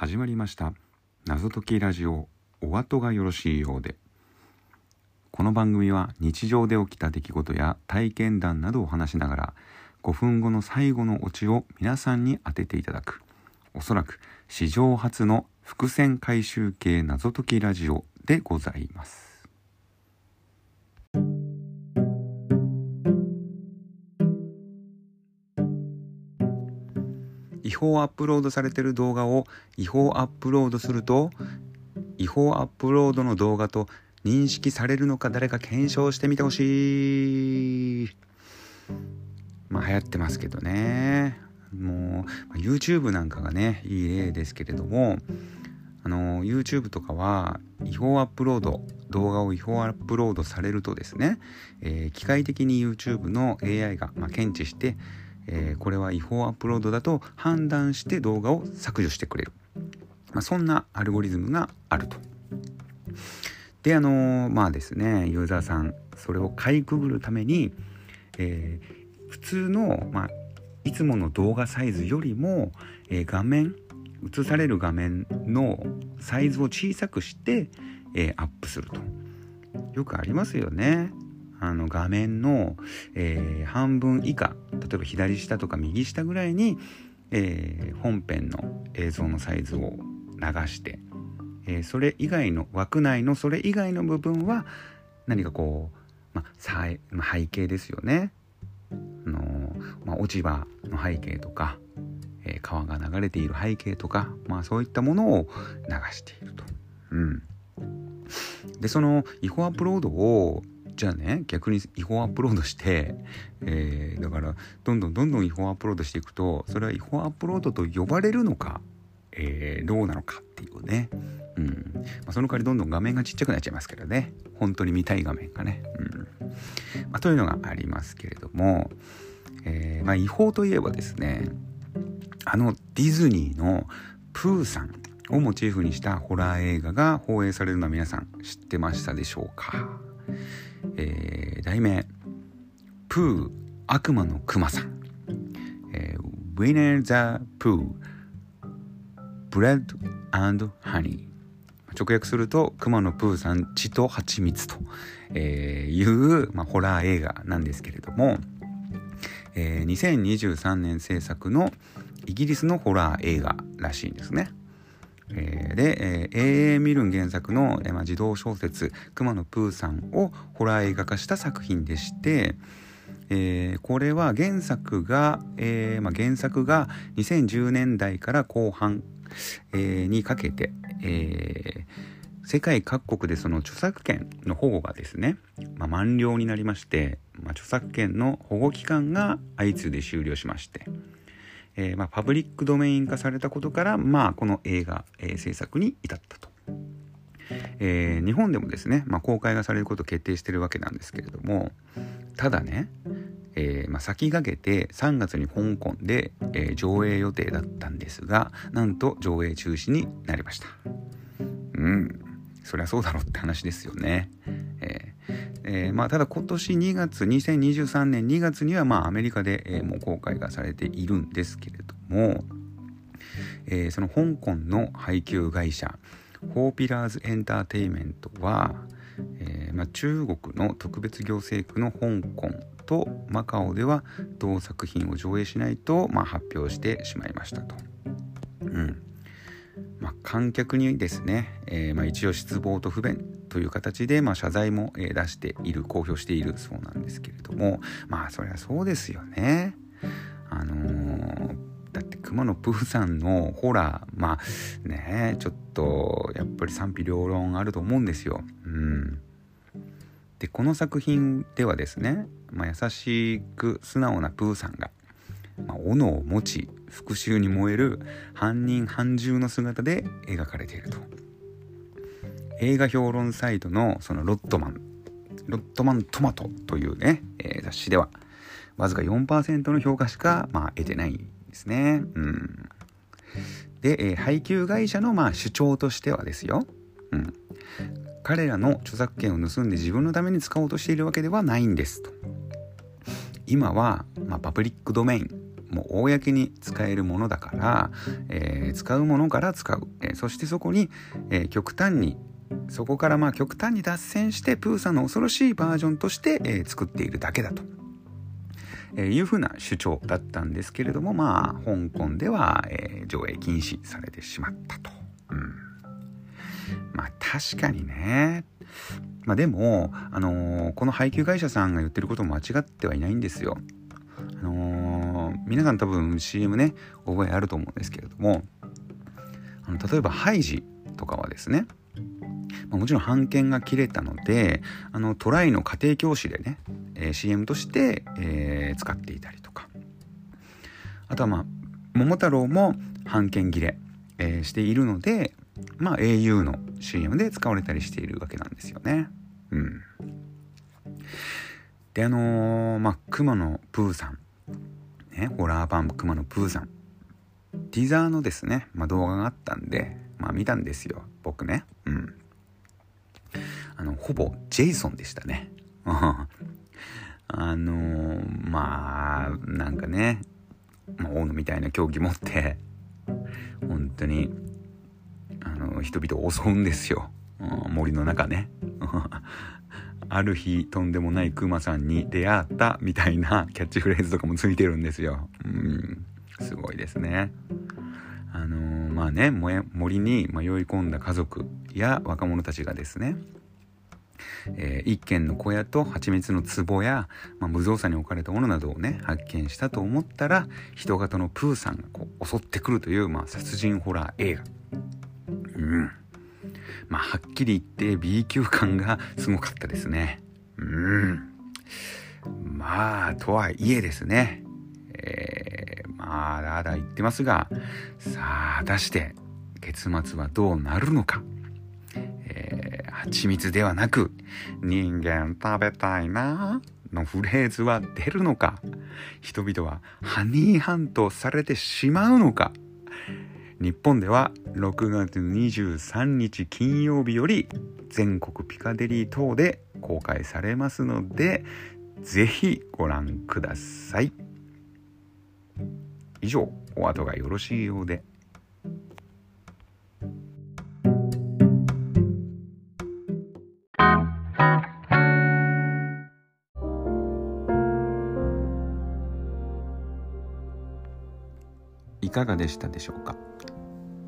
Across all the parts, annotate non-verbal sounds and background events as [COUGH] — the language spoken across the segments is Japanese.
始まりました。謎解きラジオお後がよろしいようで。この番組は日常で起きた出来事や体験談などを話しながら5分後の最後のオチを皆さんに当てていただく。おそらく史上初の伏線回収系謎解きラジオでございます。違法アップロードされてる動画を違法アップロードすると違法アップロードの動画と認識されるのか誰か検証してみてほしい。まあ流行ってますけどね。もう YouTube なんかがねいい例ですけれどもあの YouTube とかは違法アップロード動画を違法アップロードされるとですね、えー、機械的に YouTube の AI が、まあ、検知してえー、これは違法アップロードだと判断して動画を削除してくれる、まあ、そんなアルゴリズムがあると。であのー、まあですねユーザーさんそれをかいくぐるために、えー、普通の、まあ、いつもの動画サイズよりも、え画面映される画面のサイズを小さくして、えアップすると。よくありますよね。あの画面の、えー、半分以下例えば左下とか右下ぐらいに、えー、本編の映像のサイズを流して、えー、それ以外の枠内のそれ以外の部分は何かこう、まあ、背景ですよね。あのまあ、落ち葉の背景とか、えー、川が流れている背景とか、まあ、そういったものを流していると。うん、でその違法アップロードをじゃあね逆に違法アップロードして、えー、だからどんどんどんどん違法アップロードしていくとそれは違法アップロードと呼ばれるのか、えー、どうなのかっていうね、うん。まあ、その代わりどんどん画面がちっちゃくなっちゃいますけどね。本当に見たい画面がね、うん。まあ、というのがありますけれども、えー、まあ、違法といえばですねあのディズニーのプーさんをモチーフにしたホラー映画が放映されるのは皆さん知ってましたでしょうか？えー、題名「プー悪魔のクマさん」えー「ウィネー・ザ・プーブレッドハニー」直訳すると「熊のプーさん血と蜂蜜と、えー、いう、まあ、ホラー映画なんですけれども、えー、2023年制作のイギリスのホラー映画らしいんですね。えー、で、えー、A.A. ミルン原作の、えーま、児童小説「くまのプーさん」をホラー映画化した作品でして、えー、これは原作が、えーま、原作が2010年代から後半、えー、にかけて、えー、世界各国でその著作権の保護がですね、まあ、満了になりまして、まあ、著作権の保護期間が相次いで終了しまして。えー、まあ、パブリックドメイン化されたことから、まあ、この映画、えー、制作に至ったと。えー、日本でもですね、まあ、公開がされることを決定してるわけなんですけれどもただね、えーまあ、先駆けて3月に香港で、え、上映予定だったんですがなんと上映中止になりましたうんそりゃそうだろうって話ですよね、ええー、まあ、ただ今年2月2023年2月にはまあアメリカで、えー、もう公開がされているんですけれども、えー、その香港の配給会社フォーピラーズエンターテインメントは、えまあ、中国の特別行政区の香港とマカオでは同作品を上映しないと、まあ、発表してしまいましたと。うんまあ、観客にですね、えー、まあ、一応失望と不便という形で、まあ、謝罪も、出している公表しているそうなんですけれどもまあそりゃそうですよね。あのー、だって熊野プーさんのホラーまあねちょっとやっぱり賛否両論あると思うんですよ。うん、でこの作品ではですね、まあ、優しく素直なプーさんがまあ、斧を持ち復讐に燃える犯人犯獣の姿で描かれていると映画評論サイトのそのロットマンロットマントマトというね、えー、雑誌ではわずか4%の評価しか、まあ、得てないんですね。うん、で、えー、配給会社の、まあ、主張としてはですよ、うん、彼らの著作権を盗んで自分のために使おうとしているわけではないんですと。今は、まあ、パブリックドメインもう公に使えるものだから、えー、使うものから使う、えー、そしてそこに、えー、極端にそこからまあ極端に脱線してプーさんの恐ろしいバージョンとして、えー、作っているだけだと。えー、いうふうな主張だったんですけれどもまあ香港では、えー、上映禁止されてしまったと。うん、まあ確かにねまあでも、あのー、この配給会社さんが言ってることも間違ってはいないんですよ。あのー、皆さん多分 CM ね覚えあると思うんですけれどもあの例えばハイジとかはですねまあ、もちろん版権が切れたのであのトライの家庭教師でね、えー、CM として、えー、使っていたりとかあとはまあ桃太郎も版権切れ、えー、しているのでまあ au の CM で使われたりしているわけなんですよね。うん、であの、まあ熊野プーさんねホラー版熊野プーさん。ティザーのですね、まあ、動画があったんでまあ見たんですよ僕ね。うん。あのほぼジェイソンでしたね。[LAUGHS] あのー、まあなんかね、まあ、大野みたいな競技持って本当にあの人々を襲うんですよ。森の中ね。[LAUGHS] ある日とんでもないクマさんに出会ったみたいな [LAUGHS] キャッチフレーズとかもついてるんですよ。うんすごいですね。あのー、まあね森に迷い込んだ家族や若者たちがですねえー、一軒の小屋と蜂蜜の壺や、まあ、無造作に置かれたものなどをね発見したと思ったら人型のプーさんがこう襲ってくるという、まあ、殺人ホラー映画。うんまあ、はっきり言って B 級感がすごかったですね。うん。まあ、とはいえですね。えー、まあ、だだ言ってますが、さあ、果たして結末はどうなるのか。えー、蜂蜜ではなく、人間食べたいなのフレーズは出るのか。人々はハニーハントされてしまうのか。日本では6月23日金曜日より全国ピカデリー等で公開されますので是非ご覧ください。以上お後がよろしいようで。いかがでしたでしょうか？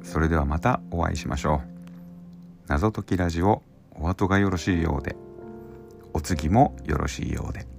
それではまたお会いしましょう。謎解きラジオお後がよろしいようで。お次もよろしいようで。